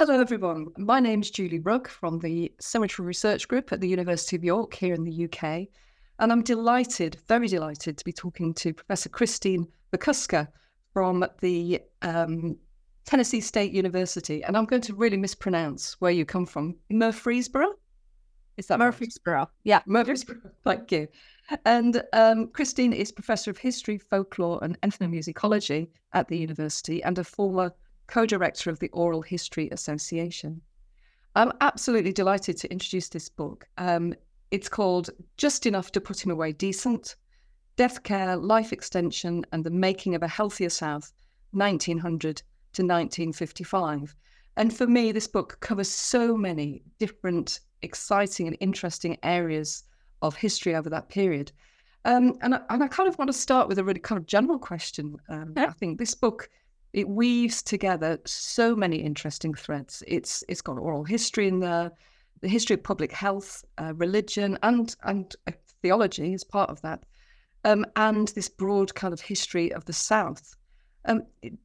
Hello, everyone. My name is Julie Rugg from the Cemetery Research Group at the University of York here in the UK. And I'm delighted, very delighted, to be talking to Professor Kristine McCusker from the um, Tennessee State University. And I'm going to really mispronounce where you come from. Murfreesboro? Is that Murfreesboro? Right? Yeah, Murfreesboro. Thank you. And um, Kristine is Professor of History, Folklore, and Ethnomusicology at the university and a former co director of the Oral History Association. I'm absolutely delighted to introduce this book. Um, it's called Just Enough to Put Him Away Decent Death Care, Life Extension, and the Making of a Healthier South, 1900 to 1955. And for me, this book covers so many different, exciting, and interesting areas of history over that period. Um, and, I, and I kind of want to start with a really kind of general question. Um, I think this book it weaves together so many interesting threads. It's it's got oral history in there, the history of public health, uh, religion, and and uh, theology is part of that, um, and this broad kind of history of the South. Um,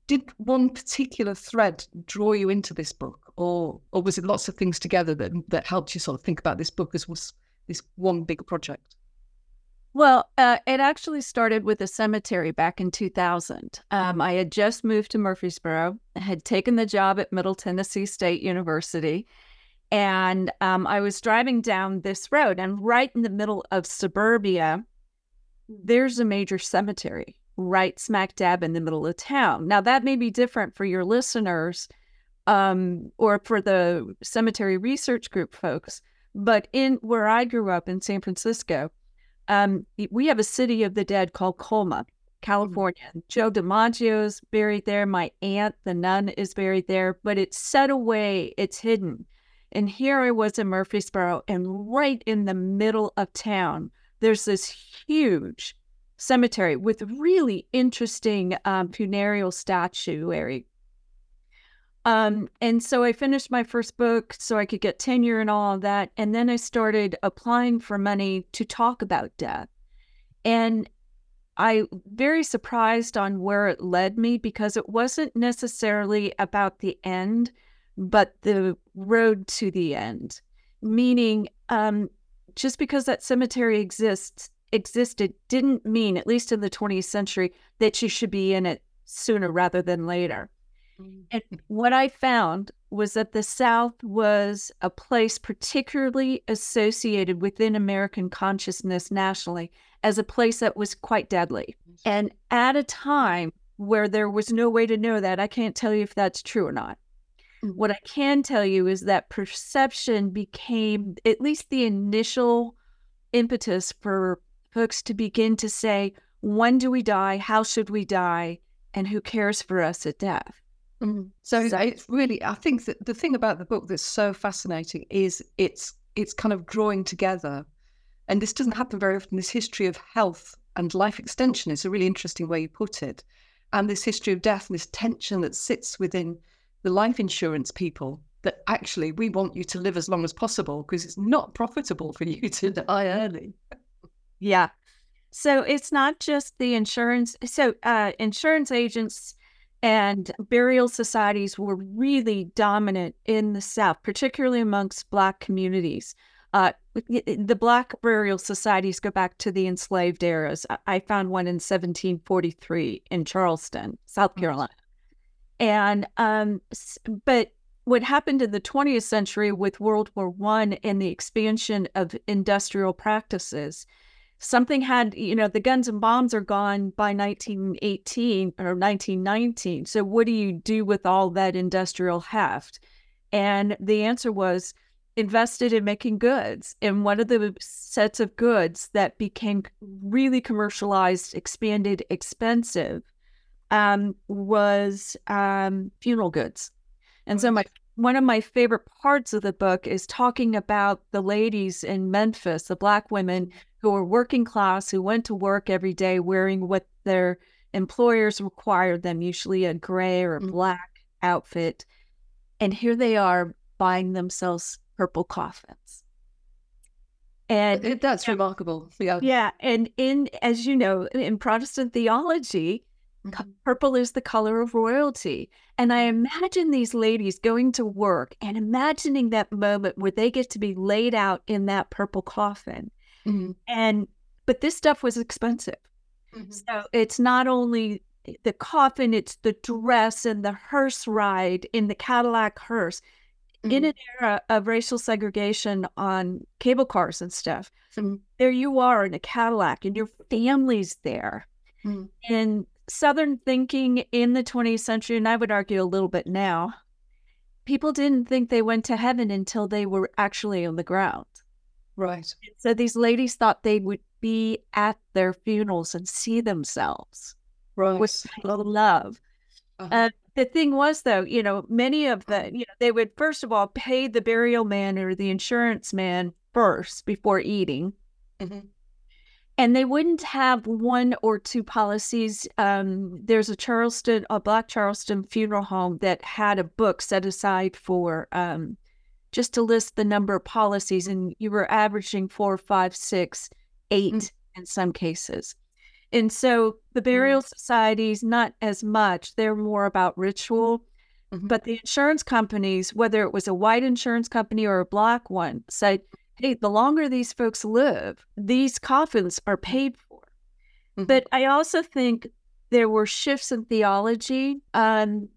did one particular thread draw you into this book, or or was it lots of things together that that helped you sort of think about this book as was this one big project? Well, uh, it actually started with a cemetery back in 2000. Um, I had just moved to Murfreesboro, had taken the job at Middle Tennessee State University, and um, I was driving down this road, and right in the middle of suburbia, there's a major cemetery right smack dab in the middle of town. Now, that may be different for your listeners um, or for the cemetery research group folks, but in where I grew up in San Francisco, um, we have a city of the dead called Colma, mm. California. Joe DiMaggio's buried there. My aunt, the nun, is buried there, but it's set away, it's hidden. And here I was in Murfreesboro, and right in the middle of town, there's this huge cemetery with really interesting um, funereal statuary um, and so I finished my first book so I could get tenure and all of that. And then I started applying for money to talk about death. And I very surprised on where it led me because it wasn't necessarily about the end, but the road to the end. Meaning, um, just because that cemetery exists existed didn't mean, at least in the 20th century, that you should be in it sooner rather than later. And what I found was that the South was a place particularly associated within American consciousness nationally as a place that was quite deadly. And at a time where there was no way to know that, I can't tell you if that's true or not. Mm-hmm. What I can tell you is that perception became at least the initial impetus for folks to begin to say, when do we die? How should we die? And who cares for us at death? Mm. So, so it's really, I think that the thing about the book that's so fascinating is it's it's kind of drawing together, and this doesn't happen very often. This history of health and life extension is a really interesting way you put it, and this history of death and this tension that sits within the life insurance people that actually we want you to live as long as possible because it's not profitable for you to die early. Yeah. So it's not just the insurance. So uh, insurance agents and burial societies were really dominant in the South, particularly amongst Black communities. Uh, the Black burial societies go back to the enslaved eras. I found one in 1743 in Charleston, South Carolina. And, um, but what happened in the 20th century with World War One and the expansion of industrial practices, something had, you know, the guns and bombs are gone by 1918 or 1919. So what do you do with all that industrial heft? And the answer was invested in making goods. And one of the sets of goods that became really commercialized, expanded, expensive um, was um, funeral goods. And so my one of my favorite parts of the book is talking about the ladies in Memphis, the black women who were working class, who went to work every day wearing what their employers required them, usually a gray or Mm. black outfit. And here they are buying themselves purple coffins. And It- that's remarkable. Yeah. yeah, and in as you know, in Protestant theology, Mhm. purple is the color of royalty. And I imagine these ladies going to work and imagining that moment where they get to be laid out in that purple coffin. Mhm. And but this stuff was expensive. Mhm. So it's not only the coffin, it's the dress and the hearse ride in the Cadillac hearse. In Mhm. an era of racial segregation on cable cars and stuff, Mhm. there you are in a Cadillac and your family's there. And Southern thinking in the 20th century, and I would argue a little bit now, people didn't think they went to heaven until they were actually on the ground. Right. So these ladies thought they would be at their funerals and see themselves Right. with love. Uh-huh. Uh, the thing was, though, you know, many of the, you know, they would first of all pay the burial man or the insurance man first before eating. Mhm. And they wouldn't have one or two policies. Um, there's a Charleston, a Black Charleston funeral home that had a book set aside for um, just to list the number of policies, and you were averaging four, five, six, eight in some cases. And so the burial societies, not as much, they're more about ritual. Mhm. But the insurance companies, whether it was a white insurance company or a black one, said, hey, the longer these folks live, these coffins are paid for. Mhm. But I also think there were shifts in theology um,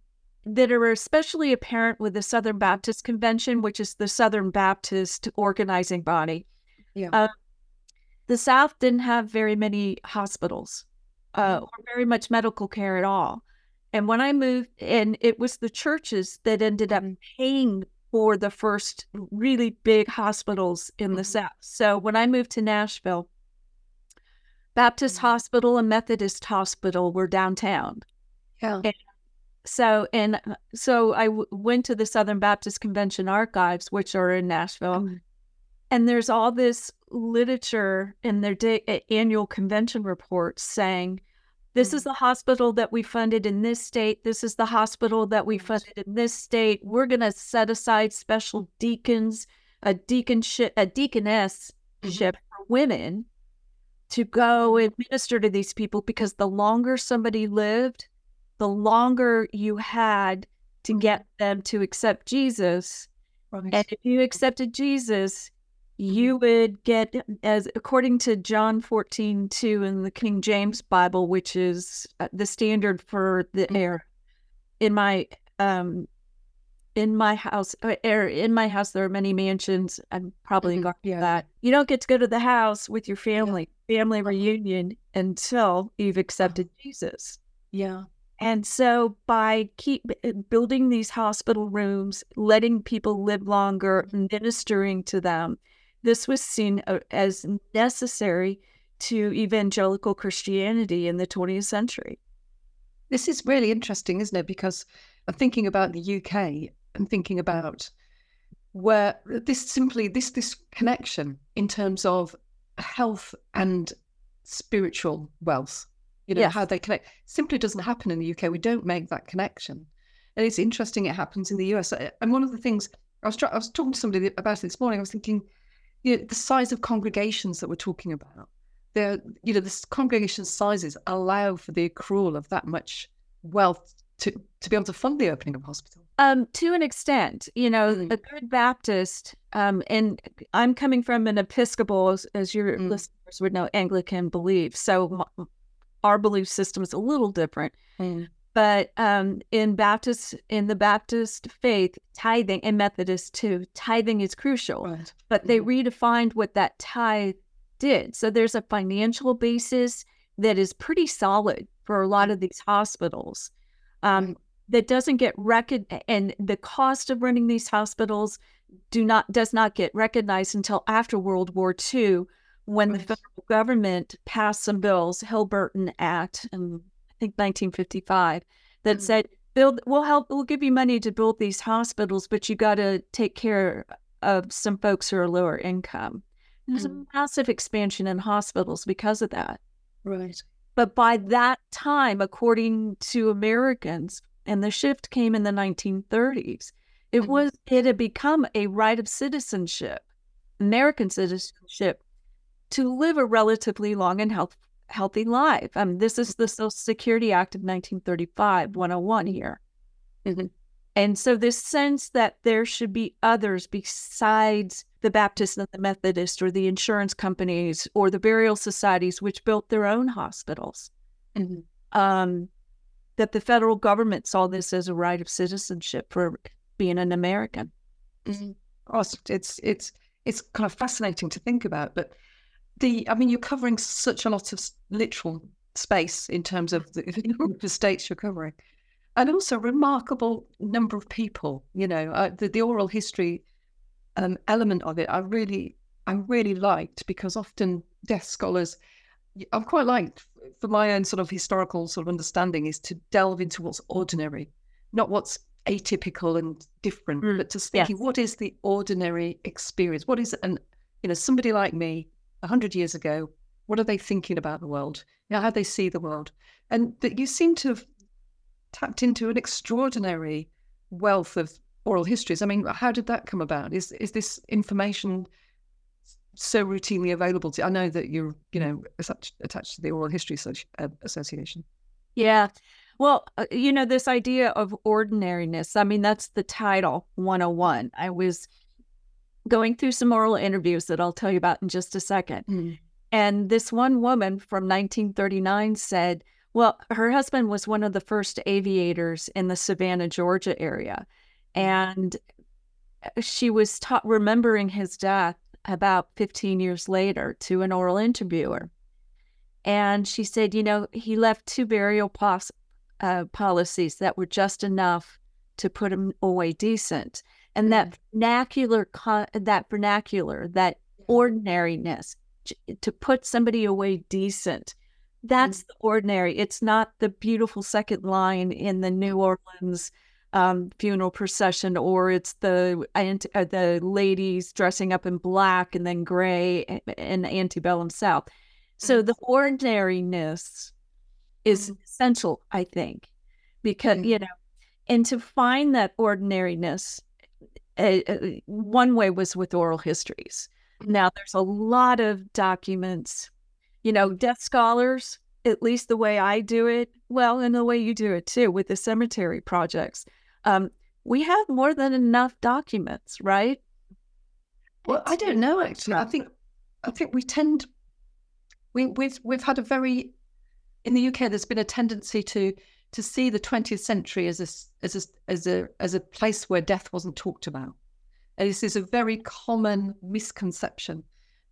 that are especially apparent with the Southern Baptist Convention, which is the Southern Baptist organizing body. Yeah. Uh, the South didn't have very many hospitals uh, or very much medical care at all. And when I moved, and it was the churches that ended up paying for the first really big hospitals in the Mhm. South. So when I moved to Nashville, Baptist Mhm. Hospital and Methodist Hospital were downtown. Yeah. So and uh, so I w- went to the Southern Baptist Convention archives, which are in Nashville, Mhm. and there's all this literature in their day, annual convention reports saying, "This is the hospital that we funded in this state. This is the hospital that we funded in this state. We're going to set aside special deacons, a deaconship, a deaconess Mhm. ship for women." To go and minister to these people because the longer somebody lived, the longer you had to Mhm. get them to accept Jesus. Right. And if you accepted Jesus, you would get, as according to John 14, 2 in the King James Bible, which is uh, the standard for the air. In my um, in my house, uh, air in my house, there are many mansions. I'm probably Mhm. going to Yeah. that. You don't get to go to the house with your family, family reunion until you've accepted Jesus. yeah. And so by keep uh, building these hospital rooms, letting people live longer, ministering to them, this was seen uh, as necessary to evangelical Christianity in the 20th century. This is really interesting, isn't it? Because I'm thinking about the UK and thinking about where this simply this this connection in terms of health and spiritual wealth, you know, Yes. how they connect simply doesn't happen in the UK. We don't make that connection. And it's interesting it happens in the US. And one of the things I was try- I was talking to somebody about it this morning, I was thinking, you know, the size of congregations that we're talking about. They're, you know, the congregation sizes allow for the accrual of that much wealth to, to be able to fund the opening of a hospital. Um, to an extent, you know, Mm. a good Baptist, um, and I'm coming from an Episcopal, as, as your Mm. listeners would know, Anglican belief. So our belief system is a little different. But um, in Baptist, in the Baptist faith, tithing and Methodist too, tithing is crucial. Right. But they redefined what that tithe did. So there's a financial basis that is pretty solid for a lot of these hospitals. Um, that doesn't get recognized, and the cost of running these hospitals do not does not get recognized until after World War II, when the federal government passed some bills, Hill-Burton Act, in I think 1955, that Mhm. said, "Build, we'll help, we'll give you money to build these hospitals, but you got to take care of some folks who are lower income." There's a Mm. massive expansion in hospitals because of that. Right. But by that time, according to Americans, and the shift came in the 1930s, it Mhm. was it had become a right of citizenship, American citizenship, to live a relatively long and health, healthy life. Um, this is the Social Security Act of 1935, 101 here. Mhm. And so this sense that there should be others besides the Baptist and the Methodist or the insurance companies or the burial societies which built their own hospitals. Mhm. Um, that the federal government saw this as a right of citizenship for being an American. It's, it's it's it's kind of fascinating to think about. But the I mean, you're covering such a lot of literal space in terms of the, the states you're covering, and also remarkable number of people. You know, uh, the the oral history um, element of it, I really I really liked because often death scholars. I'm quite like for my own sort of historical sort of understanding is to delve into what's ordinary, not what's atypical and different, Mm, but just thinking yes. what is the ordinary experience? What is an you know somebody like me a hundred years ago? What are they thinking about the world? You know, how they see the world, and that you seem to have tapped into an extraordinary wealth of oral histories. I mean, how did that come about? Is is this information so routinely available to? I know that you're you know attached, attached to the Oral History uh, Association. Yeah. Well, uh, you know, this idea of ordinariness, I mean, that's the title 101. I was going through some oral interviews that I'll tell you about in just a second. And this one woman from 1939 said, well, her husband was one of the first aviators in the Savannah, Georgia area. And uh, she was taught remembering his death about 15 years later to an oral interviewer. And she said, you know, he left two burial pos- uh, policies that were just enough to put him away decent. And mm-hmm. that vernacular, that vernacular, that ordinariness, to put somebody away decent, that's mm-hmm. the ordinary. It's not the beautiful second line in the New Orleans um, funeral procession, or it's the uh, the ladies dressing up in black and then gray in antebellum South. So mm-hmm. the ordinariness is essential, I think, because you know, and to find that ordinariness, uh, one way was with oral histories. Now there's a lot of documents, you know, death scholars. At least the way I do it, well, and the way you do it too, with the cemetery projects. Um, we have more than enough documents, right? Well, I don't know actually. I think I think we tend we we've we've had a very in the UK. There's been a tendency to to see the 20th century as a as a as a as a place where death wasn't talked about. And this is a very common misconception,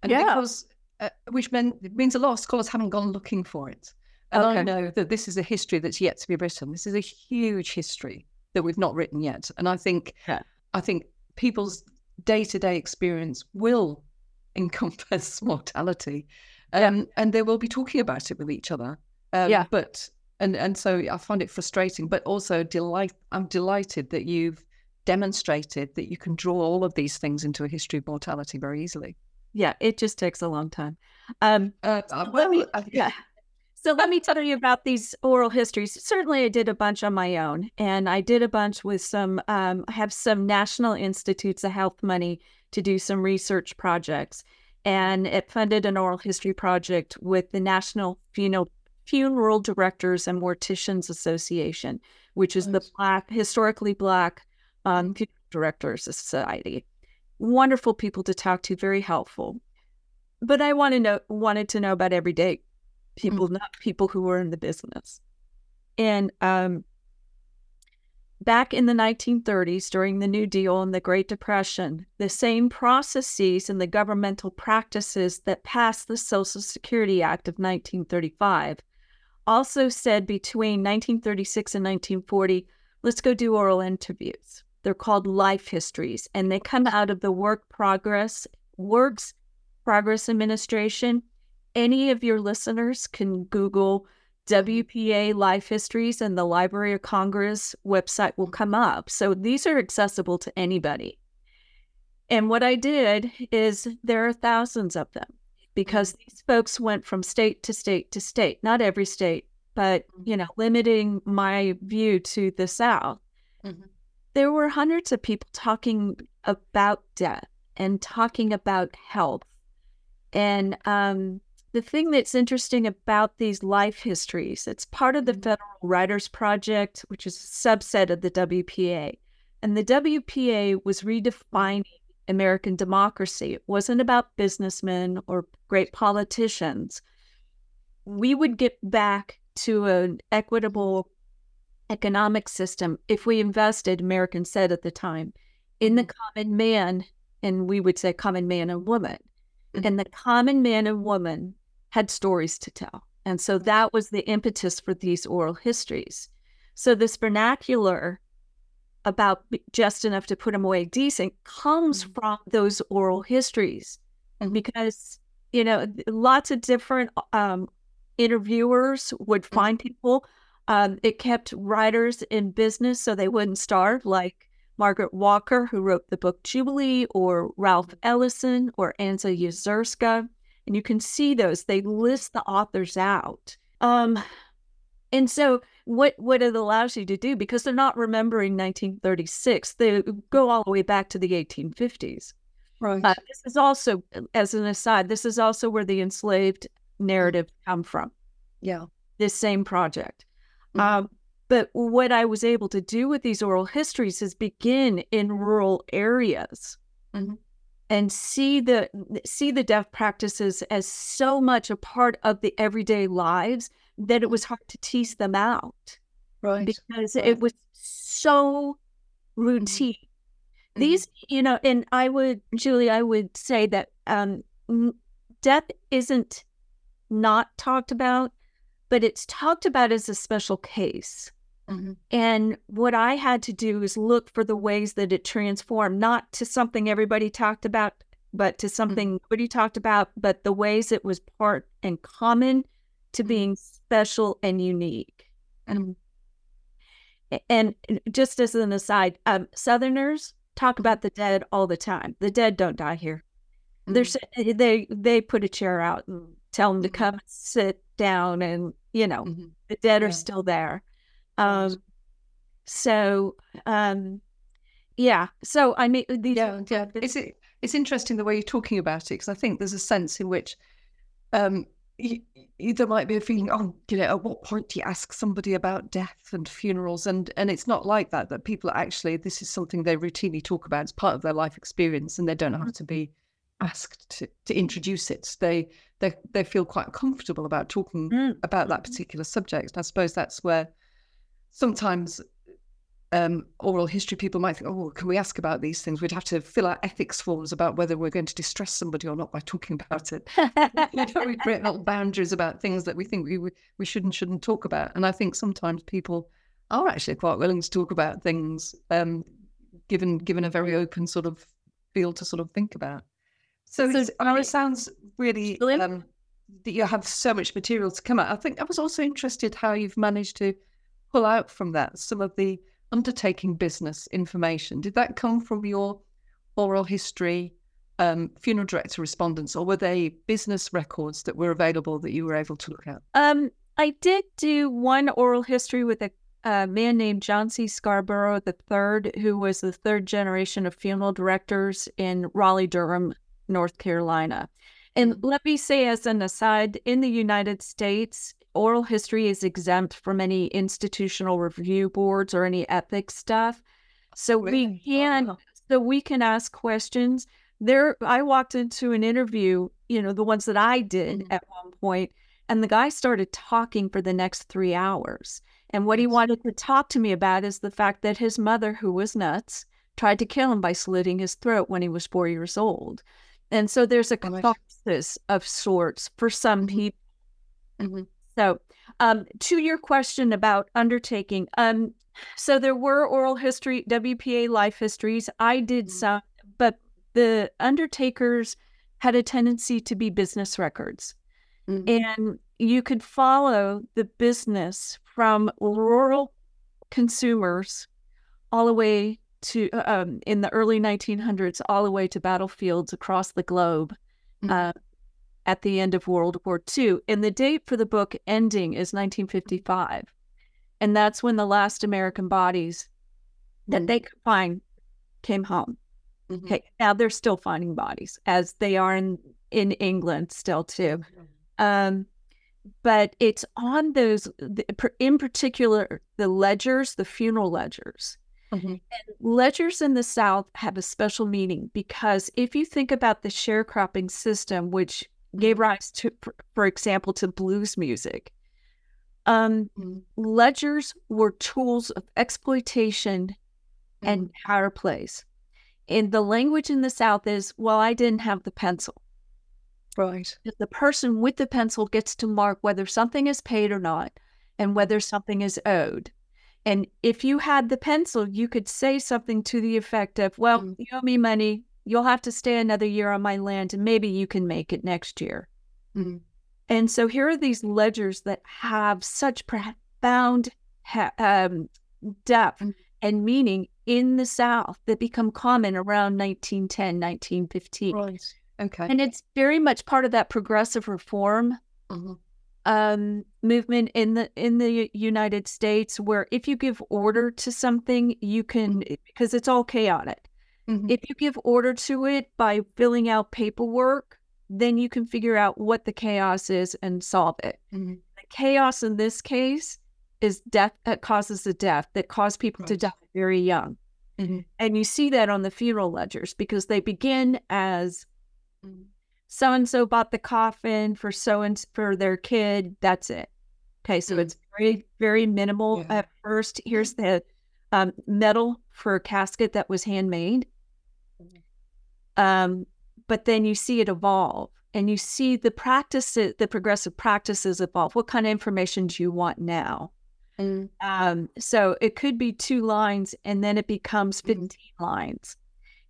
and Yeah. because uh, which meant means a lot of scholars haven't gone looking for it. And I know that this is a history that's yet to be written. This is a huge history that we've not written yet, and I think Yeah. I think people's day to day experience will encompass mortality, um, and they will be talking about it with each other. Um, Yeah. But and and so I find it frustrating, but also delight. I'm delighted that you've demonstrated that you can draw all of these things into a history of mortality very easily. Yeah, it just takes a long time. Um, Uh, let well, me, I- yeah. So let me tell you about these oral histories. Certainly, I did a bunch on my own, and I did a bunch with some. Um, I have some National Institutes of Health money to do some research projects, and it funded an oral history project with the National Funeral Funeral Directors and Morticians Association, which is the Black historically Black um, Funeral Directors Society. Wonderful people to talk to, very helpful but I want to know wanted to know about everyday people, not people who were in the business. And um, back in the 1930s, during the New Deal and the Great Depression, the same processes and the governmental practices that passed the Social Security Act of 1935 also said between 1936 and 1940, let's go do oral interviews. They're called life histories, and they come out of the work progress, works progress administration. Any of your listeners can Google WPA life histories, and the Library of Congress website will come up. So these are accessible to anybody. And what I did is there are thousands of them because mm-hmm. these folks went from state to state to state, not every state, but mm-hmm. you know, limiting my view to the South. Mm-hmm. There were hundreds of people talking about death and talking about health. And um, the thing that's interesting about these life histories, it's part of the mm-hmm. Federal Writers Project, which is a subset of the WPA. And the WPA was redefining American democracy. It wasn't about businessmen or great politicians. We would get back to an equitable economic system if we invested, Americans said at the time, in the mm-hmm. common man, and we would say common man and woman. Mm-hmm. And the common man and woman had stories to tell. And so that was the impetus for these oral histories. So this vernacular about just enough to put them away decent comes mm-hmm. from those oral histories. And because, you know, lots of different um, interviewers would mm-hmm. find people. Um, it kept writers in business so they wouldn't starve, like Margaret Walker, who wrote the book Jubilee, or Ralph mm-hmm. Ellison, or Anzia Yezierska. And you can see those. They list the authors out. Um, and so what what it allows you to do because they're not remembering 1936 they go all the way back to the 1850s right uh, this is also as an aside this is also where the enslaved narrative come from. Yeah. This same project. Mm-hmm. um, but what i was able to do with these oral histories is begin in rural areas mm-hmm. and see the see the deaf practices as so much a part of the everyday lives that it was hard to tease them out. Right. Because right. it was so mm-hmm. routine. Mm-hmm. These, you know, and I would, Julie, I would say that um, death isn't not talked about, but it's talked about as a special case. Mm-hmm. And what I had to do is look for the ways that it transformed, not to something everybody talked about, but to mm-hmm. something mm-hmm. nobody talked about, but the ways it was part and common to mm-hmm. being special and unique. And, and just as an aside, um, Southerners talk about the dead all the time. The dead don't die here. Mm-hmm. They're, they they put a chair out and tell them to mm-hmm. come sit down, and you know mm-hmm. the dead yeah. are still there. Um, so um, yeah. So I mean, these yeah, yeah. It's it's interesting the way you're talking about it because I think there's a sense in which um, you, there might be a feeling, oh, you know, at what point do you ask somebody about death and funerals? And and it's not like that. That people actually, this is something they routinely talk about. It's part of their life experience, and they don't have to be asked to, to introduce it. They they they feel quite comfortable about talking mm. about that particular subject. And I suppose that's where sometimes um, oral history people might think, oh, can we ask about these things? We'd have to fill out ethics forms about whether we're going to distress somebody or not by talking about it. you know, we create little boundaries about things that we think we we shouldn't shouldn't talk about. And I think sometimes people are actually quite willing to talk about things, um, given given a very open sort of field to sort of think about. So, so it sounds really um, that you have so much material to come out. I think I was also interested how you've managed to pull out from that some of the undertaking business information, did that come from your oral history um, funeral director respondents, or were they business records that were available that you were able to look at? Um, I did do one oral history with a, a man named John C. Scarborough III, who was the third generation of funeral directors in Raleigh, Durham, North Carolina. And let me say, as an aside, in the United States, oral history is exempt from any institutional review boards or any ethics stuff. So really? we can oh. so we can ask questions. There I walked into an interview, you know, the ones that I did mm-hmm. at one point, and the guy started talking for the next 3 hours. And what he wanted to talk to me about is the fact that his mother, who was nuts, tried to kill him by slitting his throat when he was four years old. And so there's a catharsis of sorts for some Mm-hmm. So, um, to your question about undertaking, um, so there were oral history, WPA life histories. I did Mhm. some, but the undertakers had a tendency to be business records. Mhm. And you could follow the business from rural consumers all the way to, um, in the early 1900s, all the way to battlefields across the globe Mhm. uh, at the end of World War II. And the date for the book ending is 1955. And that's when the last American bodies that they could find came home. Mhm. Okay, now they're still finding bodies as they are in, in England still too. Um, but it's on those, the- in particular, the ledgers, the funeral ledgers. Mhm. Ledgers in the South have a special meaning because if you think about the sharecropping system, which gave rise to, for- example, to blues music, um, Mhm. ledgers were tools of exploitation and power plays. And the language in the South is, well, I didn't have the pencil. Right. the person with the pencil gets to mark whether something is paid or not and whether something is owed. And if you had the pencil, you could say something to the effect of, Well, Mm. you owe me money. You'll have to stay another year on my land and maybe you can make it next year. Mhm. And so here are these ledgers that have such profound ha- um, depth Mm. and meaning in the South that become common around 1910, 1915. Right. Okay. And it's very much part of that progressive reform Mhm. um, movement in the in the United States, where if you give order to something, you can because it's all chaotic. Mhm. If you give order to it by filling out paperwork, then you can figure out what the chaos is and solve it. Mhm. The chaos in this case is death that causes the death that caused people to die very young. Mhm. And you see that on the funeral ledgers because they begin as so and so bought the coffin for so and for their kid. That's it. Okay, so Mm. it's very very minimal Yeah. at first. Here's the um, metal for a casket that was handmade. Um, but then you see it evolve, and you see the practices, the progressive practices evolve. What kind of information do you want now? Mhm. Um, so it could be two lines, and then it becomes Mhm. 15 lines.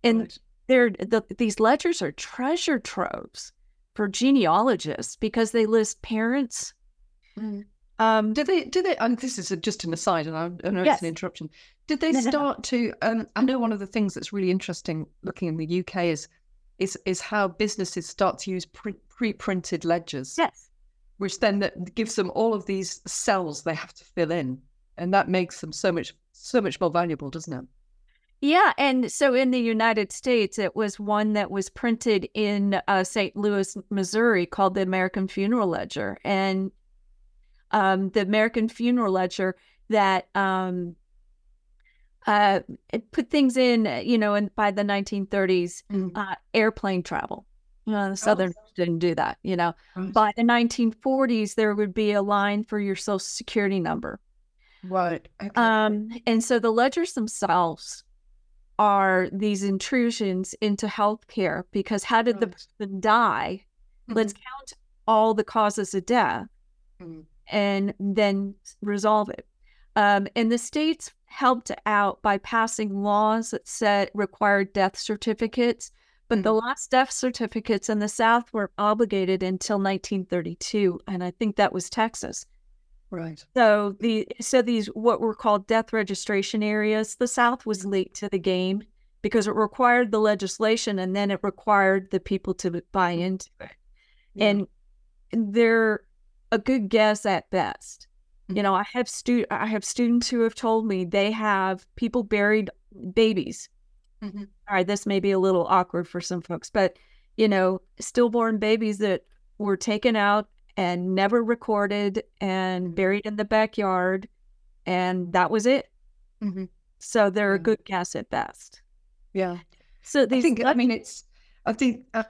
And Right. they're the, these ledgers are treasure troves for genealogists because they list parents. Mhm. Um, Did they? Did they? And this is a, just an aside, and I, I know Yes. it's an interruption. Did they No, no, no. start to? Um, I know one of the things that's really interesting looking in the UK is is is how businesses start to use pre pre-printed ledgers, yes. which then that gives them all of these cells they have to fill in, and that makes them so much so much more valuable, doesn't it? Yeah, and so in the United States, it was one that was printed in uh, St. Louis, Missouri, called the American Funeral Ledger, and um, the American Funeral Ledger that um, uh, it put things in, uh, you know, and by the 1930s, Mhm. uh, airplane travel. Uh, the Southerners didn't do that, you know. Right. By the 1940s, there would be a line for your social security number. Right. Okay. Um, and so the ledgers themselves are these intrusions into healthcare because how did the person die? Let's count all the causes of death Mhm. And then resolve it. Um, and the states helped out by passing laws that said required death certificates, but the last death certificates in the South were obligated until 1932, and I think that was Texas. Right. So the so these what were called death registration areas, the South was late to the game because it required the legislation and then it required the people to buy into it. Yeah. And they're a good guess at best. You know, I have stu I have students who have told me they have people buried babies. Mhm. All right, this may be a little awkward for some folks, but you know, stillborn babies that were taken out and never recorded and buried in the backyard, and that was it. Mhm. So they're a good guess at best. Yeah. So I think. I mean, it's. I think. Uh,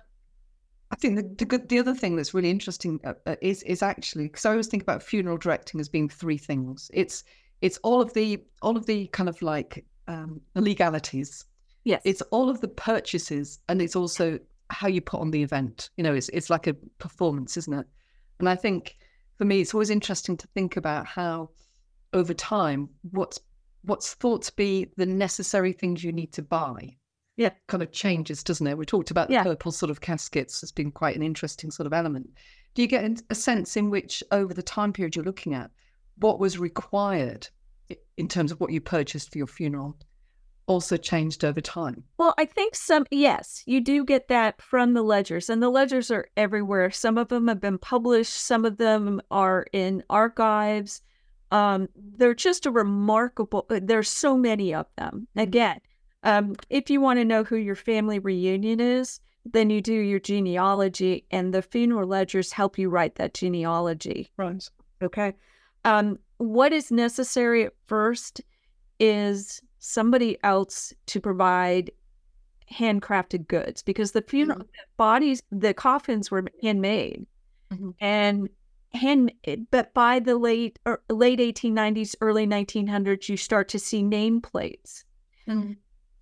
I think the, the, the other thing that's really interesting uh, uh is is actually because I always think about funeral directing as being three things. It's it's all of the all of the kind of like um, legalities. Yes. It's all of the purchases, and it's also how you put on the event. You know, it's it's like a performance, isn't it? And I think for me, it's always interesting to think about how over time what's what's thought to be the necessary things you need to buy yeah kind of changes doesn't it? We talked about the yeah. purple sort of caskets as being quite an interesting sort of element. Do you get a sense in which over the time period you're looking at what was required in terms of what you purchased for your funeral also changed over time? Well i think some yes you do get that from the ledgers and the ledgers are everywhere. Some of them have been published some of them are in archives. Um, they're just a remarkable uh, there's so many of them. Mm-hmm. again um, if you want to know who your family reunion is then you do your genealogy and the funeral ledgers help you write that genealogy right okay um, what is necessary at first is somebody else to provide handcrafted goods because the funeral mm-hmm. bodies the coffins were handmade mm-hmm. and hand but by the late er, late 1890s early 1900s you start to see nameplates mm-hmm.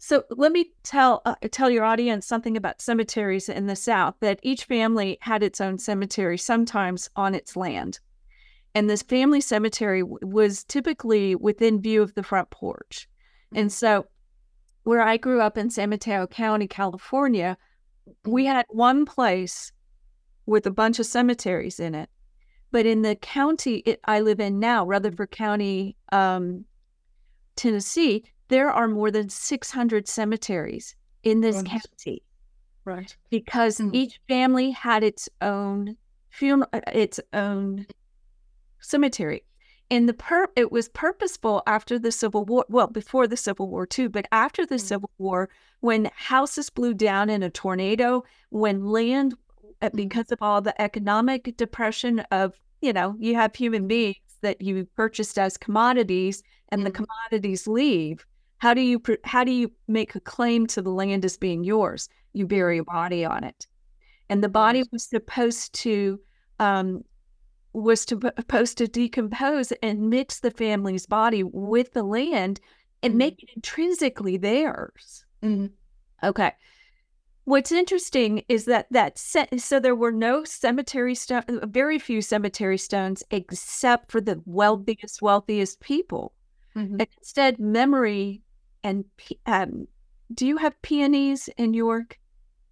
So let me tell uh, tell your audience something about cemeteries in the south that each family had its own cemetery sometimes on its land and this family cemetery w- was typically within view of the front porch mm-hmm. and so where i grew up in san mateo county california we mm-hmm. had one place with a bunch of cemeteries in it but in the county it, I live in now, Rutherford County, um, Tennessee, there are more than 600 cemeteries in this right. county. Right. Because mm each family had its own funeral, uh, its own cemetery. And the per it was purposeful after the Civil War, well, before the Civil War too, but after the mm Civil War, when houses blew down in a tornado, when land mm. because of all the economic depression of you know, you have human beings that you purchased as commodities and the commodities leave. How do you how do you make a claim to the land as being yours? You bury a body on it, and the body was supposed to um, was to, supposed to decompose and mix the family's body with the land and mm-hmm. make it intrinsically theirs. Mm-hmm. Okay, What's interesting is that that set, so there were no cemetery stone, uh, very few cemetery stones, except for the wealthiest, wealthiest people. Mm-hmm. Instead, memory and um, do you have peonies in York?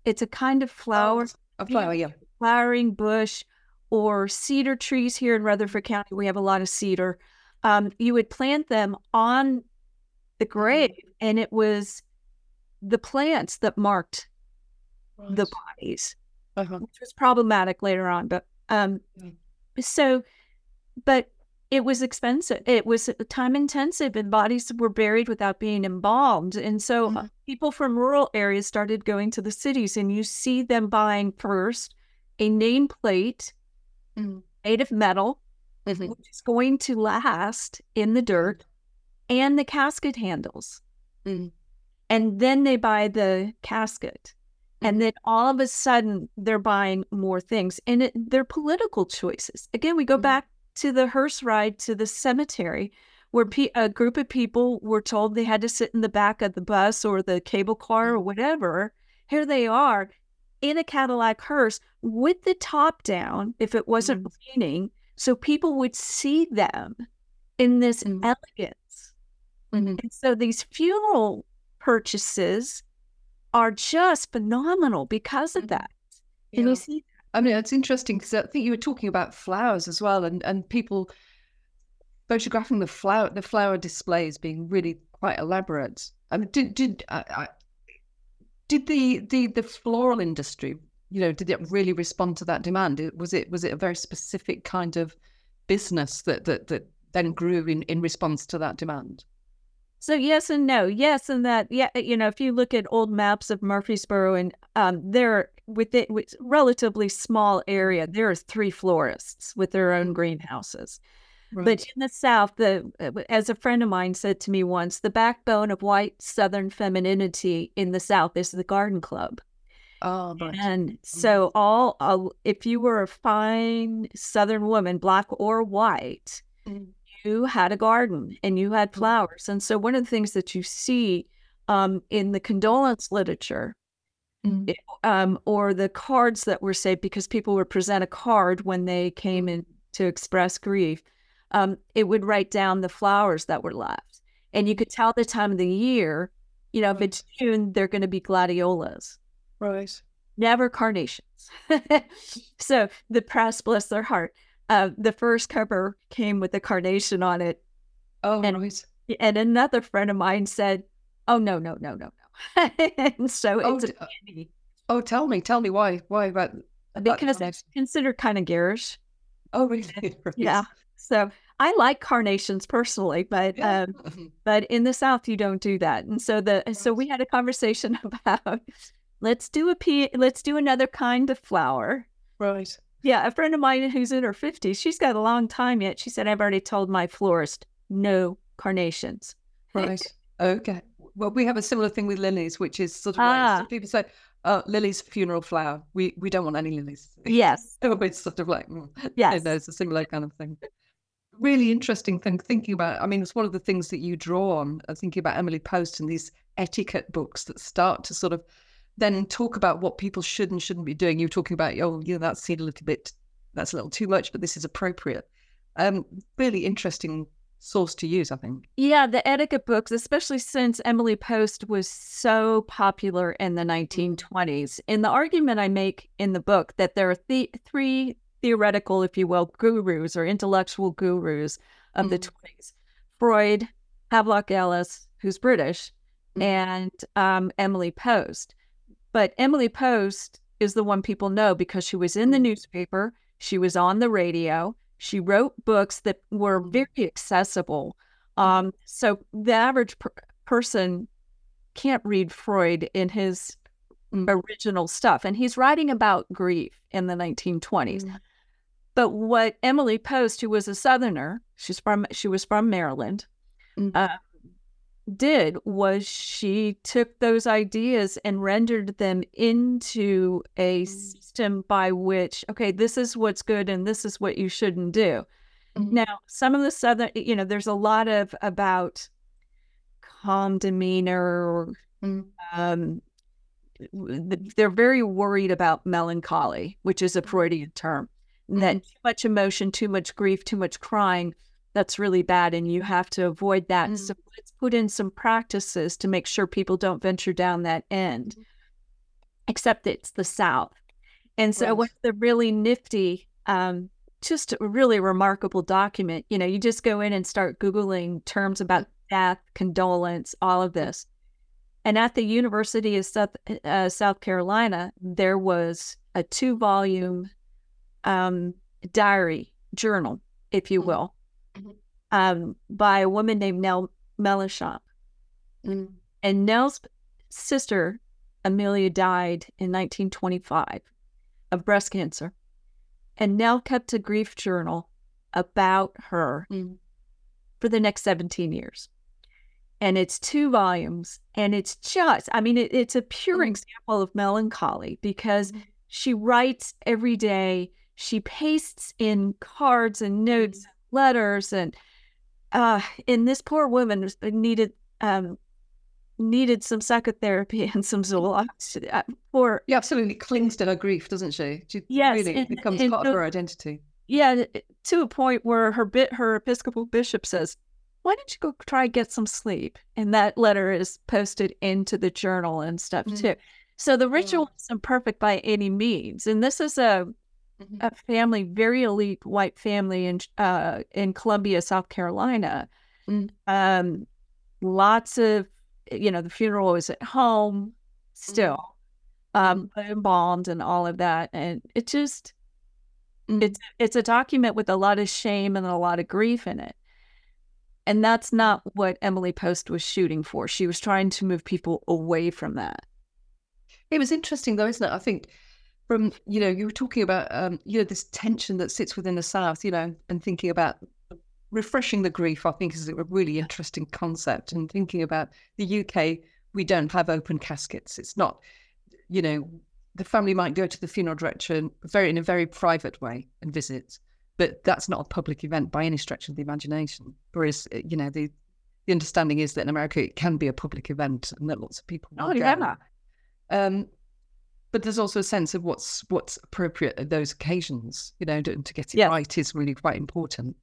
It's a kind of flower, oh, a flower, yeah, flowering bush, or cedar trees here in Rutherford County. We have a lot of cedar. Um, you would plant them on the mm-hmm. grave, and it was the plants that marked right. the bodies, uh-huh. which was problematic later on. But um, so, but it was expensive. It was time intensive, and bodies were buried without being embalmed. And so, mm-hmm. people from rural areas started going to the cities, and you see them buying first a nameplate mm-hmm. made of metal, mm-hmm. which is going to last in the dirt, and the casket handles. Mm-hmm. And then they buy the casket. And then all of a sudden, they're buying more things. And it, they're political choices. Again, we go mm-hmm. back to the hearse ride to the cemetery, where pe- a group of people were told they had to sit in the back of the bus or the cable car or whatever. Here they are in a Cadillac hearse with the top down, if it wasn't mm-hmm. raining, so people would see them in this mm-hmm. elegance. Mm-hmm. And so these funeral purchases are just phenomenal because of mm-hmm. that. Yeah. And you see, I mean, it's interesting because I think you were talking about flowers as well, and and people photographing the flower the flower displays being really quite elaborate. I mean, did did did the the the floral industry, you know, did it really respond to that demand? Was it was it a very specific kind of business that that that then grew in in response to that demand? So yes and no. Yes, and that yeah, you know, if you look at old maps of Murfreesboro and um, there within with relatively small area, there are three florists with their own greenhouses. Right. But in the South, the uh, as a friend of mine said to me once, the backbone of white Southern femininity in the South is the garden club. Oh, right. And so, all uh, if you were a fine Southern woman, black or white, Mm. You had a garden and you had Mm. flowers. And so, one of the things that you see um, in the condolence literature Mm. it- um, or the cards that were saved because people would present a card when they came in to express grief, um, it would write down the flowers that were left. And you could tell the time of the year. You know, if it's June, they're going to be gladiolas Right. never carnations. so the press, bless their heart, uh, the first cover came with a carnation on it, Oh, And- right. and another friend of mine said, "Oh no, no, no, no, no." and so Oh, it's a pity Oh, tell me, tell me why, why about about the because it's considered kind of garish. Oh, really? Right. Yeah. So I like carnations personally, but Yeah. um, but in the South you don't do that. And so the so we had a conversation about let's do a p let's do another kind of flower. right. Yeah, a friend of mine who's in her 50s, she's got a long time yet. She said, I've already told my florist, no carnations. Right. Okay. Well, we have a similar thing with lilies, which is sort of like Ah. some people say, "Oh, lilies funeral flower. We we don't want any lilies." Yes. It's sort of like, mm. Yes. no, it's a similar kind of thing. Really interesting thing thinking about. I mean, it's one of the things that you draw on. uh, Thinking about Emily Post and these etiquette books that start to sort of then talk about what people should and shouldn't be doing. You're talking about, oh, you know, that's seen a little bit, that's a little too much, but this is appropriate. Um, really interesting source to use, I think. Yeah, the etiquette books, especially since Emily Post was so popular in the 1920s. In the argument I make in the book that there are the- three theoretical, if you will, gurus or intellectual gurus of the Mhm. 20s Freud, Havelock Ellis, who's British, Mhm. and um, Emily Post. But Emily Post is the one people know because she was in the Mhm. newspaper, she was on the radio, she wrote books that were very accessible. Um, so the average per- person can't read Freud in his Mm. original stuff, and he's writing about grief in the 1920s. Mm. But what Emily Post, who was a Southerner, she's from she was from Maryland, Mm. uh, did was she took those ideas and rendered them into a Mm. system by which okay, this is what's good and this is what you shouldn't do. Mhm. Now, some of the southern, you know, there's a lot of about calm demeanor. Mm. Um, they're very worried about melancholy, which is a Freudian term. and That too much emotion, too much grief, too much crying, that's really bad, and you have to avoid that. Mm. So let's put in some practices to make sure people don't venture down that end. Except it's the South, and so Right. what's the really nifty um, just a really remarkable document. You know, you just go in and start Googling terms about death, condolence, all of this. And at the University of South, uh, South Carolina, there was a two volume um, diary journal, if you Mhm. will. Um, by a woman named Nell Mellichamp. Mm. And Nell's sister, Amelia, died in 1925 of breast cancer. And Nell kept a grief journal about her Mm. for the next 17 years. And it's two volumes. And it's just, I mean, it, it's a pure Mm. example of melancholy because Mhm. she writes every day. She pastes in cards and notes, letters, and uh, and this poor woman uh, needed um, needed some psychotherapy and some Zoloft uh, for She absolutely clings to her grief, doesn't she? She Yes, really and- becomes and part of her identity. yeah to a point where her bit her Episcopal bishop says, "Why don't you go try get some sleep?" And that letter is posted into the journal and stuff Mm. too. So the ritual isn't perfect by any means, and this is a Mhm. a family, very elite white family in uh, in Columbia, South Carolina. Mm. Um, lots of, you know, the funeral was at home still, um, embalmed and all of that, and it just Mm. it's it's a document with a lot of shame and a lot of grief in it. And that's not what Emily Post was shooting for. She was trying to move people away from that. It was interesting though, isn't it? I think from you know you were talking about um, you know this tension that sits within the South, you know, and thinking about refreshing the grief. I think is a really interesting concept. And thinking about the UK, we don't have open caskets. It's not, you know, the family might go to the funeral director in very in a very private way and visit, but that's not a public event by any stretch of the imagination. Whereas, uh, you know, the the understanding is that in America it can be a public event and that lots of people. Oh, yeah. Um, but there's also a sense of what's what's appropriate at those occasions. You know, to, to get it Yeah. right is really quite important.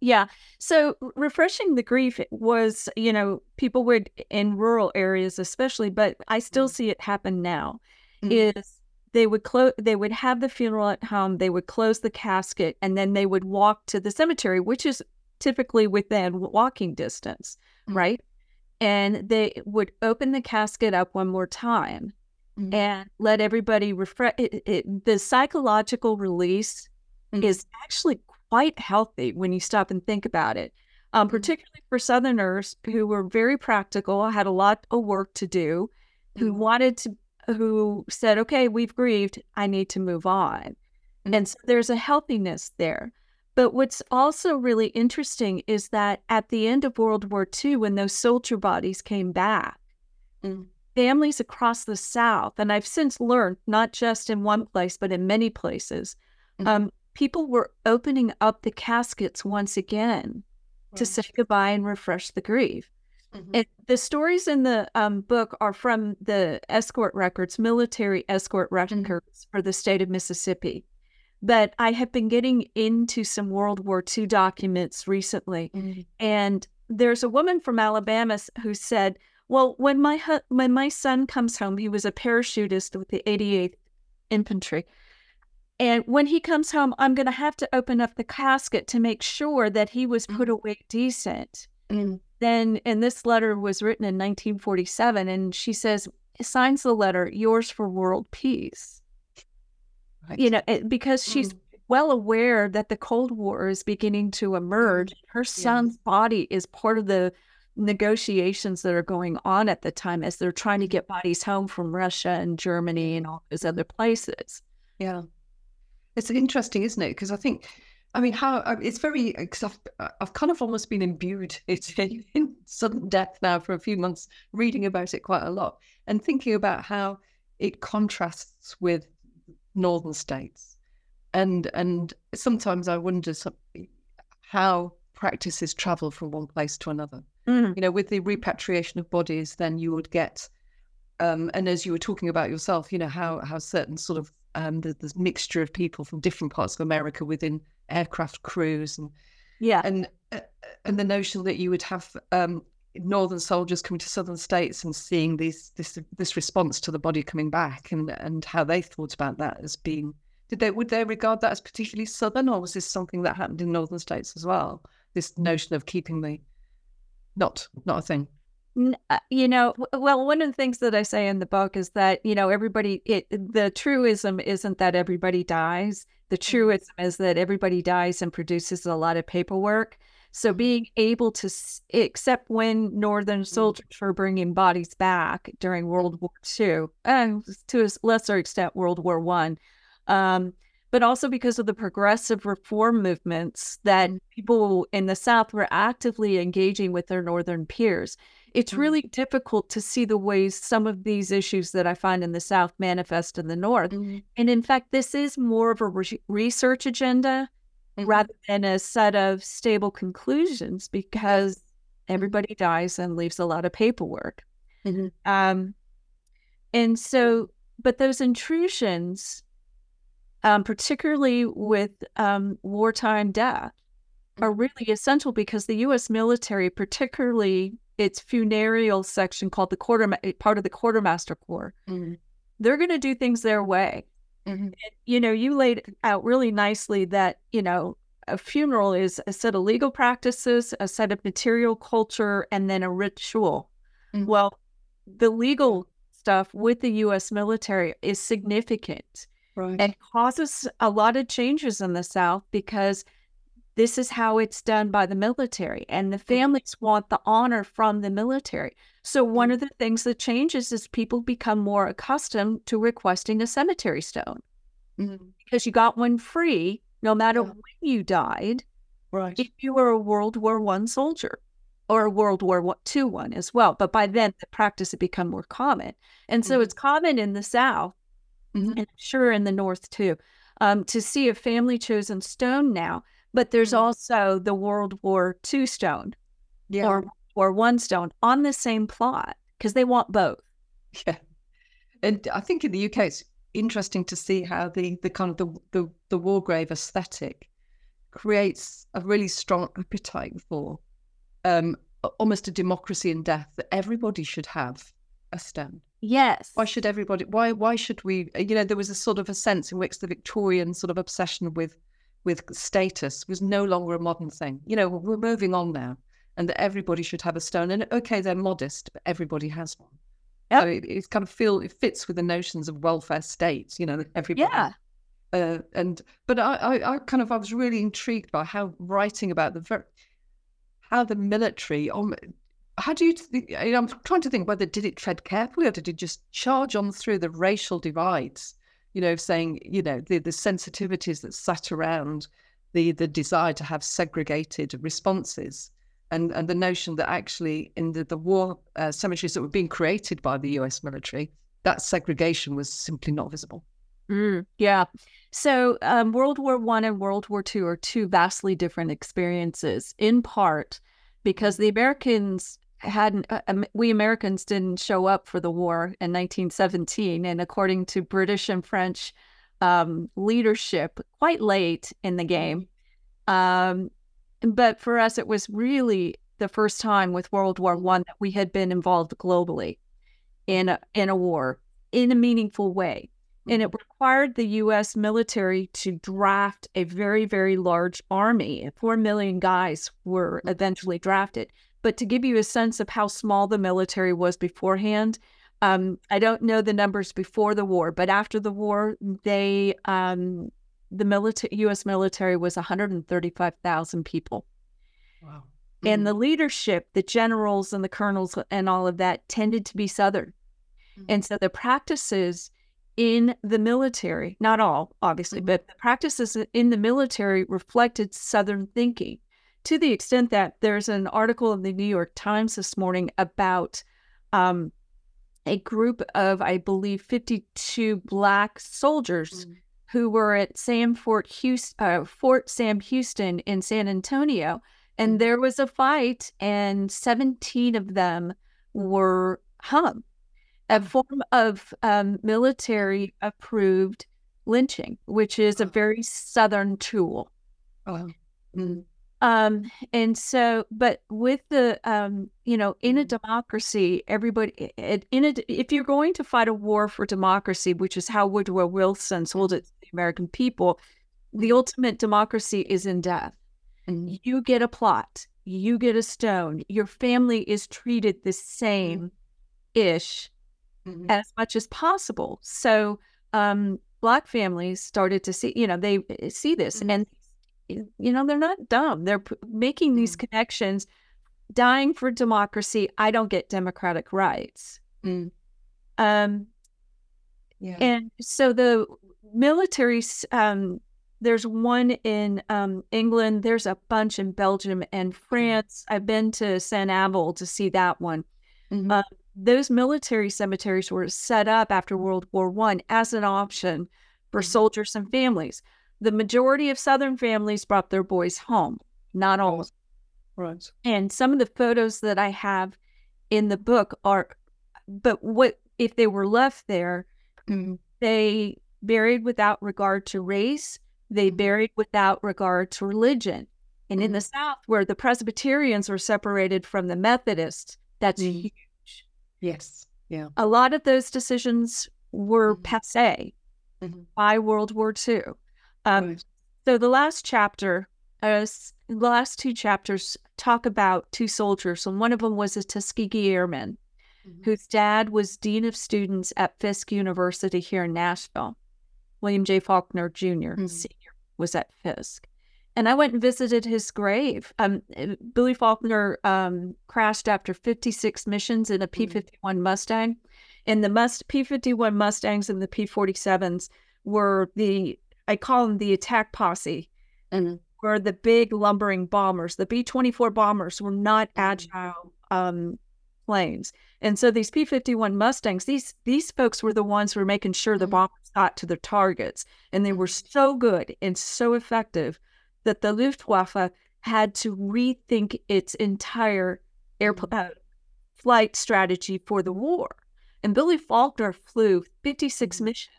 Yeah. So refreshing the grief was, you know, people would in rural areas especially, but I still see it happen now. Mm. Is they would close they would have the funeral at home, they would close the casket and then they would walk to the cemetery, which is typically within walking distance, Mm. right? And they would open the casket up one more time Mm. and let everybody refresh it, it, the psychological release Mm. is actually quite healthy when you stop and think about it um, Mhm. particularly for southerners who were very practical had a lot of work to do who Mhm. wanted to who said okay we've grieved i need to move on Mhm. and so there's a healthiness there but what's also really interesting is that at the end of world war ii when those soldier bodies came back Mm. Families across the South, and I've since learned not just in one place, but in many places, Mhm. um, people were opening up the caskets once again to say goodbye and refresh the grief. Mhm. And the stories in the um, book are from the escort records, military escort records for the state of Mississippi. But I have been getting into some World War II documents recently, Mm. and there's a woman from Alabama who said, "Well, when my hu- when my son comes home, he was a parachutist with the 88th Infantry, and when he comes home, I'm going to have to open up the casket to make sure that he was put away decent." Mm. Then, and this letter was written in 1947, and she says, signs the letter, "Yours for world peace." Right. You know, it- because she's Mm. well aware that the Cold War is beginning to emerge. Her son's body is part of the negotiations that are going on at the time as they're trying to get bodies home from Russia and Germany and all those other places. Yeah, it's interesting, isn't it? Because I think, I mean, how uh, it's very because I've uh, I've kind of almost been imbued in, in sudden death now for a few months, reading about it quite a lot and thinking about how it contrasts with northern states, and and sometimes I wonder how practices travel from one place to another. You know, with the repatriation of bodies, then you would get, um, and as you were talking about yourself, you know, how how certain sort of um, the, the mixture of people from different parts of America within aircraft crews, and Yeah. and uh, and the notion that you would have um, northern soldiers coming to southern states and seeing these this this response to the body coming back, and and how they thought about that as being. Did they would they regard that as particularly southern, or was this something that happened in northern states as well? This notion of keeping the not not a thing. Uh, you know well one of the things that i say in the book is that you know everybody it the truism isn't that everybody dies. The truism is that everybody dies and produces a lot of paperwork. So being able to except when northern soldiers were bringing bodies back during world war ii and to a lesser extent world war one um, but also because of the progressive reform movements that people in the South were actively engaging with their Northern peers. It's Mhm. really difficult to see the ways some of these issues that I find in the South manifest in the North. And in fact, this is more of a re- research agenda Mhm. rather than a set of stable conclusions because everybody dies and leaves a lot of paperwork. Mhm. Um, and so, but those intrusions, um, particularly with um, wartime death, are really essential because the U.S. military, particularly its funereal section called the quarter, part of the quartermaster corps, Mhm. they're going to do things their way. Mhm. You know, you laid out really nicely that you know a funeral is a set of legal practices, a set of material culture, and then a ritual. Mhm. Well, the legal stuff with the U.S. military is significant Right. and causes a lot of changes in the South because this is how it's done by the military, and the families want the honor from the military. So, one of the things that changes is people become more accustomed to requesting a cemetery stone Mhm. because you got one free no matter Yeah. when you died Right. if you were a World War One soldier or a World War Two one as well. But by then, the practice had become more common, and so Mhm. it's common in the South mm-hmm. and sure in the North too, um, to see a family chosen stone now. But there's mm-hmm. also the World War II stone yeah. or or one stone on the same plot because they want both. Yeah, and I think in the UK it's interesting to see how the the kind of the the, the war grave aesthetic creates a really strong appetite for um, almost a democracy in death that everybody should have a stone. Yes. Why should everybody? Why why should we? You know, there was a sort of a sense in which the Victorian sort of obsession with with status was no longer a modern thing. You know, we're moving on now, and that everybody should have a stone. And okay, they're modest, but everybody has one. Yeah, so it, it, kind of feel it fits with the notions of welfare states. You know, everybody. Yeah. Uh, and but I, I, I kind of I was really intrigued by how writing about the very how the military um, how do you think, I'm trying to think whether did it tread carefully or did it just charge on through the racial divides? You know, saying you know the the sensitivities that sat around the the desire to have segregated responses, and and the notion that actually in the the war uh, cemeteries that were being created by the U.S. military, that segregation was simply not visible. Mm, yeah. So um, World War One and World War Two are two vastly different experiences, in part because the Americans hadn't uh, we Americans didn't show up for the war in 1917, and according to British and French um, leadership, quite late in the game. Um, but for us, it was really the first time with World War One that we had been involved globally in a, in a war in a meaningful way. And it required the US military to draft a very, very large army. Four million guys were eventually drafted. But to give you a sense of how small the military was beforehand, um, I don't know the numbers before the war, but after the war, they um, the military U.S. military was 135,000 people. Wow. And the mm-hmm. leadership, the generals and the colonels and all of that tended to be Southern. Mm-hmm. And so the practices in the military, not all, obviously, mm-hmm. but the practices in the military reflected Southern thinking to the extent that there's an article in the New York Times this morning about um, a group of, I believe, 52 Black soldiers mm. who were at Sam Fort, Houston, uh, Fort Sam Houston in San Antonio. And mm. there was a fight, and 17 of them were hung, a form of um, military approved lynching, which is a very Southern tool. Oh. Mm. Um, and so, but with the, um, you know, in a mm-hmm. democracy, everybody, in a, if you're going to fight a war for democracy, which is how Woodrow Wilson sold it to the American people, the ultimate democracy is in death. And you get a plot, you get a stone, your family is treated the same ish mm-hmm. as much as possible. So, um, black families started to see, you know, they eh, see this mm-hmm. and you know, they're not dumb. They're p- making these mm. connections. Dying for democracy, I don't get democratic rights. Mm. Um, yeah. And so the military, um, there's one in um, England, there's a bunch in Belgium and mm. France. I've been to St. Avold to see that one. Mm-hmm. Uh, those military cemeteries were set up after World War One as an option for mm-hmm. soldiers and families. The majority of Southern families brought their boys home, not all. Right. And some of the photos that I have in the book are, but what if they were left there? Mm. They buried without regard to race. They mm-hmm. buried without regard to religion. And mm. in the mm-hmm. South, where the Presbyterians were separated from the Methodists, that's mm. huge. Yes. Yeah. A lot of those decisions were passe mm-hmm. by World War II. Um, right. So the last chapter, uh, the last two chapters talk about two soldiers, and one of them was a Tuskegee Airman, mm-hmm. whose dad was dean of students at Fisk University here in Nashville. William J. Faulkner junior mm-hmm. Senior was at Fisk. And I went and visited his grave. Um, uh, Billy Faulkner um, crashed after 56 missions in a P 51 mm-hmm. Mustang. And the Must P 51 Mustangs and the P 47s were the I call them the attack posse, and were the big lumbering bombers. The B 24 bombers were not mm. agile um, planes. And so these P-51 Mustangs, these these folks were the ones who were making sure the bombers got to their targets. And they were so good and so effective that the Luftwaffe had to rethink its entire air uh, flight strategy for the war. And Billy Faulkner flew 56 missions,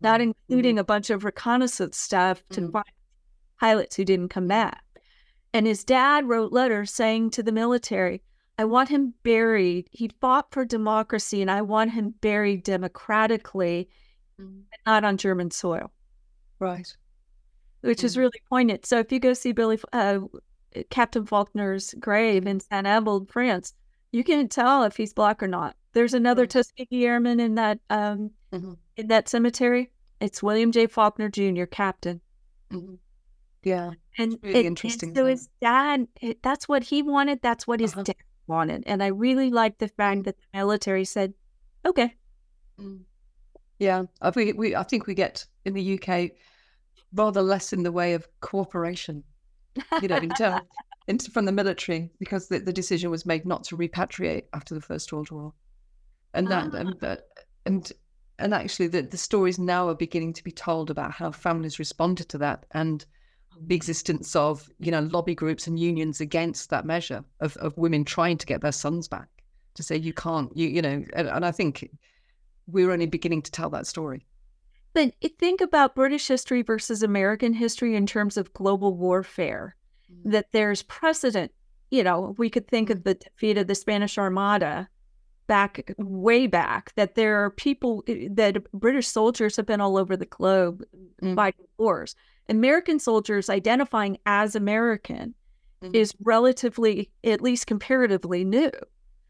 not including a bunch of reconnaissance stuff to find pilots who didn't come back. And his dad wrote letters saying to the military, I want him buried. He fought for democracy, and I want him buried democratically, Mm. not on German soil, Right. which is Mm. really poignant. So if you go see Billy, uh, Captain Faulkner's grave in Saint Avold, France, you can't tell if he's black or not. There's another. Tuskegee Airman in that um, Mhm. In that cemetery. It's William J. Faulkner Jr., Captain. Mhm. Yeah. And, really and- interesting, And so his dad, it- that's what he wanted. That's what his Uh-huh. dad wanted. And I really like the fact that the military said, okay, Yeah, I think we I think we get in the UK rather less in the way of cooperation, you know, in terms in, from the military because the, the decision was made not to repatriate after the First World War, and that and that and and actually the the stories now are beginning to be told about how families responded to that and the mm. existence of you know lobby groups and unions against that measure of of women trying to get their sons back to say you can't you you know and, and I think we're only beginning to tell that story. But think about British history versus American history in terms of global warfare, mm. that there's precedent. You know, we could think of mm. the defeat of the Spanish Armada back way back, that there are people eh, that British soldiers have been all over the globe Mm. fighting wars. American soldiers identifying as American Mm. is relatively, at least comparatively, new.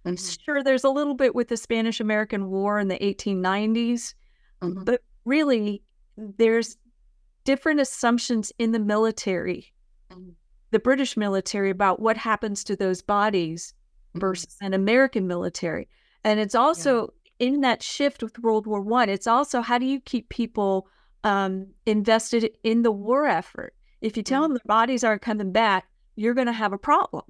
Mhm. Sure, there's a little bit with the Spanish American War in the 1890s, Mhm. but really, there's different assumptions in the military, Mhm. the British military, about what happens to those bodies Mhm. versus an American military. And it's also in that shift with World War One, it's also how do you keep people um, invested in the war effort? If you tell them their bodies aren't coming back, you're going to have a problem.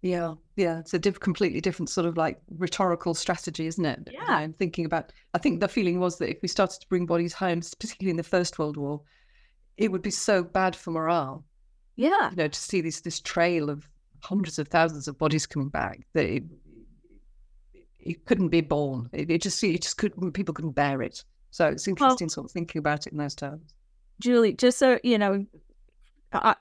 Yeah, yeah, it's a diff- completely different sort of like rhetorical strategy, isn't it? Yeah. and thinking about, I think the feeling was that if we started to bring bodies home, particularly in the First World War, it would be so bad for morale. Yeah. You know, to see this this trail of hundreds of thousands of bodies coming back that it, it couldn't be borne. It, it just it just couldn't people couldn't bear it. So it's interesting sort of thinking about it in those terms. Julie, just so you know, uh,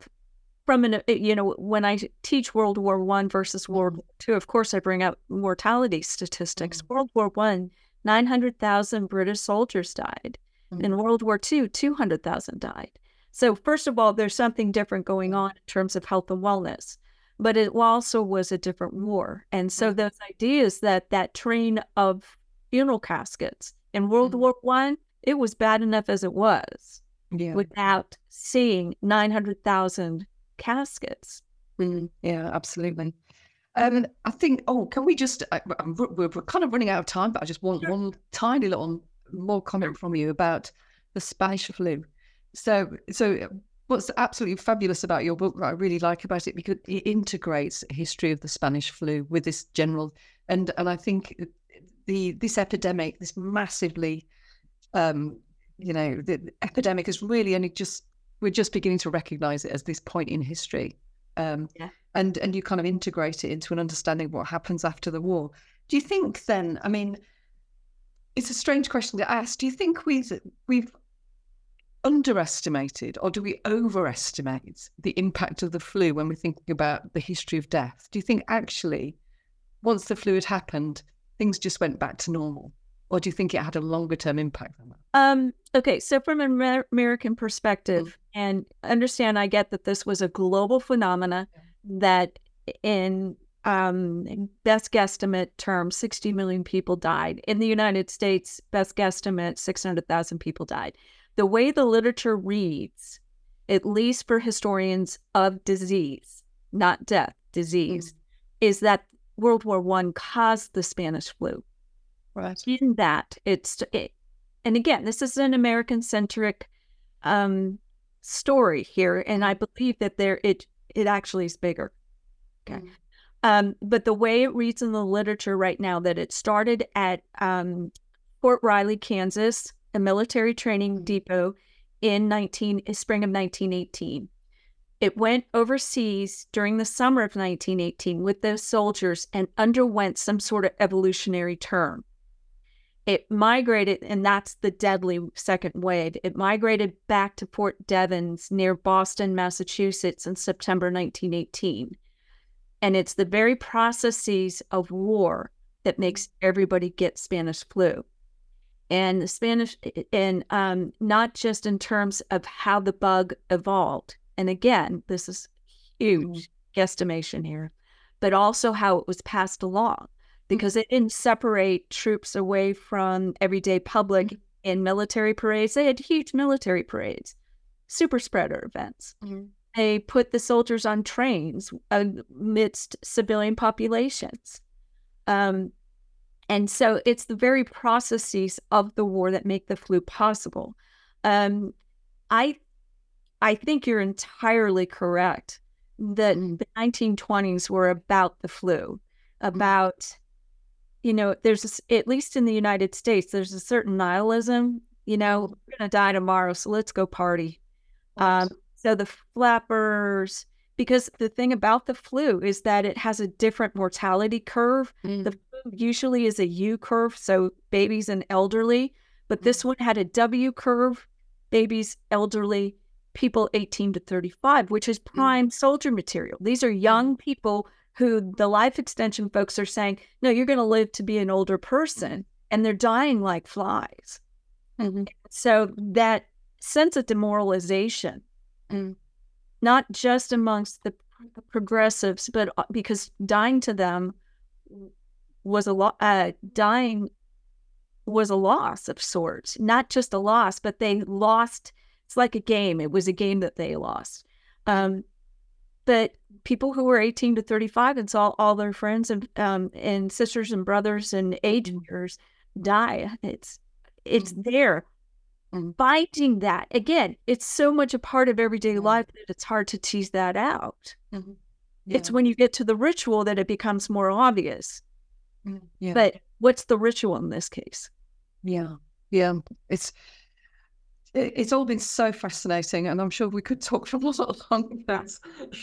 from an uh, you know when I teach World War One versus World War Two, of course I bring up mortality statistics. World War One, nine hundred thousand British soldiers died. In World War Two, two hundred thousand died. So first of all, there's something different going on in terms of health and wellness, but it also was a different war. And so those ideas that that train of funeral caskets in World Mhm. War One, it was bad enough as it was Yeah, without seeing 900,000 caskets. Mm, yeah, absolutely. Um, I think. Oh, can we just? I, we're, we're kind of running out of time, but I just want one tiny little more comment from you about the Spanish flu. So, so what's absolutely fabulous about your book that I really like about it because it integrates history of the Spanish flu with this general and and I think the this epidemic, this massively, um, you know, the, epidemic is really only just we're just beginning to recognize it as this point in history. Um, Yeah. and and you kind of integrate it into an understanding of what happens after the war. Do you think then? I mean, it's a strange question to ask. Do you think we've we've underestimated or do we overestimate the impact of the flu when we're thinking about the history of death? Do you think actually, once the flu had happened, things just went back to normal, or do you think it had a longer term impact than that? Um, okay, so from an American perspective, and understand, I get that this was a global phenomena that, in um, best guesstimate terms, 60 million people died. In the United States, best guesstimate, 600,000 people died. The way the literature reads, at least for historians of disease, not death, disease, is that World War One caused the Spanish flu. Right. In that, it's it, and again, this is an American centric um, story here, and I believe that there it it actually is bigger. Okay, Um, but the way it reads in the literature right now, that it started at um, Fort Riley, Kansas, a military training mm. depot in 19 spring of 1918. It went overseas during the summer of 1918 with those soldiers and underwent some sort of evolutionary term. It migrated, and that's the deadly second wave. It migrated back to Fort Devens near Boston, Massachusetts in September 1918. And it's the very processes of war that makes mm. everybody get Spanish flu. And the Spanish, and um, not just in terms of how the bug evolved, and again, this is huge mm-hmm. guesstimation here, but also how it was passed along mm. because it didn't separate troops away from everyday public mm-hmm. in military parades. They had huge military parades, super spreader events. Mm-hmm. They put the soldiers on trains amidst civilian populations. Um, and so it's the very processes of the war that make the flu possible. Um, I I think you're entirely correct that mm. the 1920s were about the flu, mm. about, you know, there's, at least in the United States, there's a certain nihilism, you know, mm. we're going to die tomorrow, so let's go party. Um, so the flappers, because the thing about the flu is that it has a different mortality curve. Mm. The usually is a U curve, so babies and elderly, but this one had a W curve, babies, elderly, people 18 to 35, which is mm. prime soldier material. These are young mm. people who the life extension folks are saying, no, you're going to live to be an older person, and they're dying like flies. Mm-hmm. So that sense of demoralization, mm. not just amongst the progressives, but uh, because dying to them was a lot, uh, dying was a loss of sorts, not just a loss, but they lost it's like a game. It was a game that they lost. Um, but people who were 18 to 35 and saw all their friends and um, and sisters and brothers and age mm-hmm. years die. It's it's mm-hmm. there. And finding that again, it's so much a part of everyday mm-hmm. life that it's hard to tease that out. Mm-hmm. Yeah. It's when you get to the ritual that it becomes more obvious. Mm, yeah. But what's the ritual in this case? Yeah. Yeah. It's it's all been so fascinating, and I'm sure we could talk for a lot longer.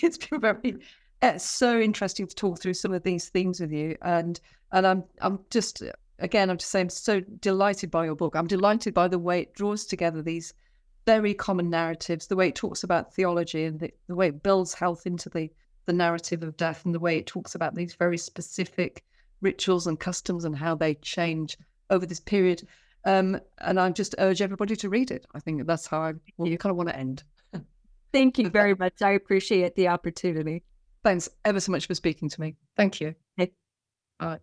It's been very, it's so interesting to talk through some of these themes with you, and and I'm I'm just again I'm just saying I'm so delighted by your book. I'm delighted by the way it draws together these very common narratives, the way it talks about theology, and the, the way it builds health into the the narrative of death, and the way it talks about these very specific rituals and customs and how they change over this period. Um, and I just urge everybody to read it. I think that's how I well, you kind of want to end. Thank you very much. I appreciate the opportunity. Thanks ever so much for speaking to me. Thank you. Hey. All right.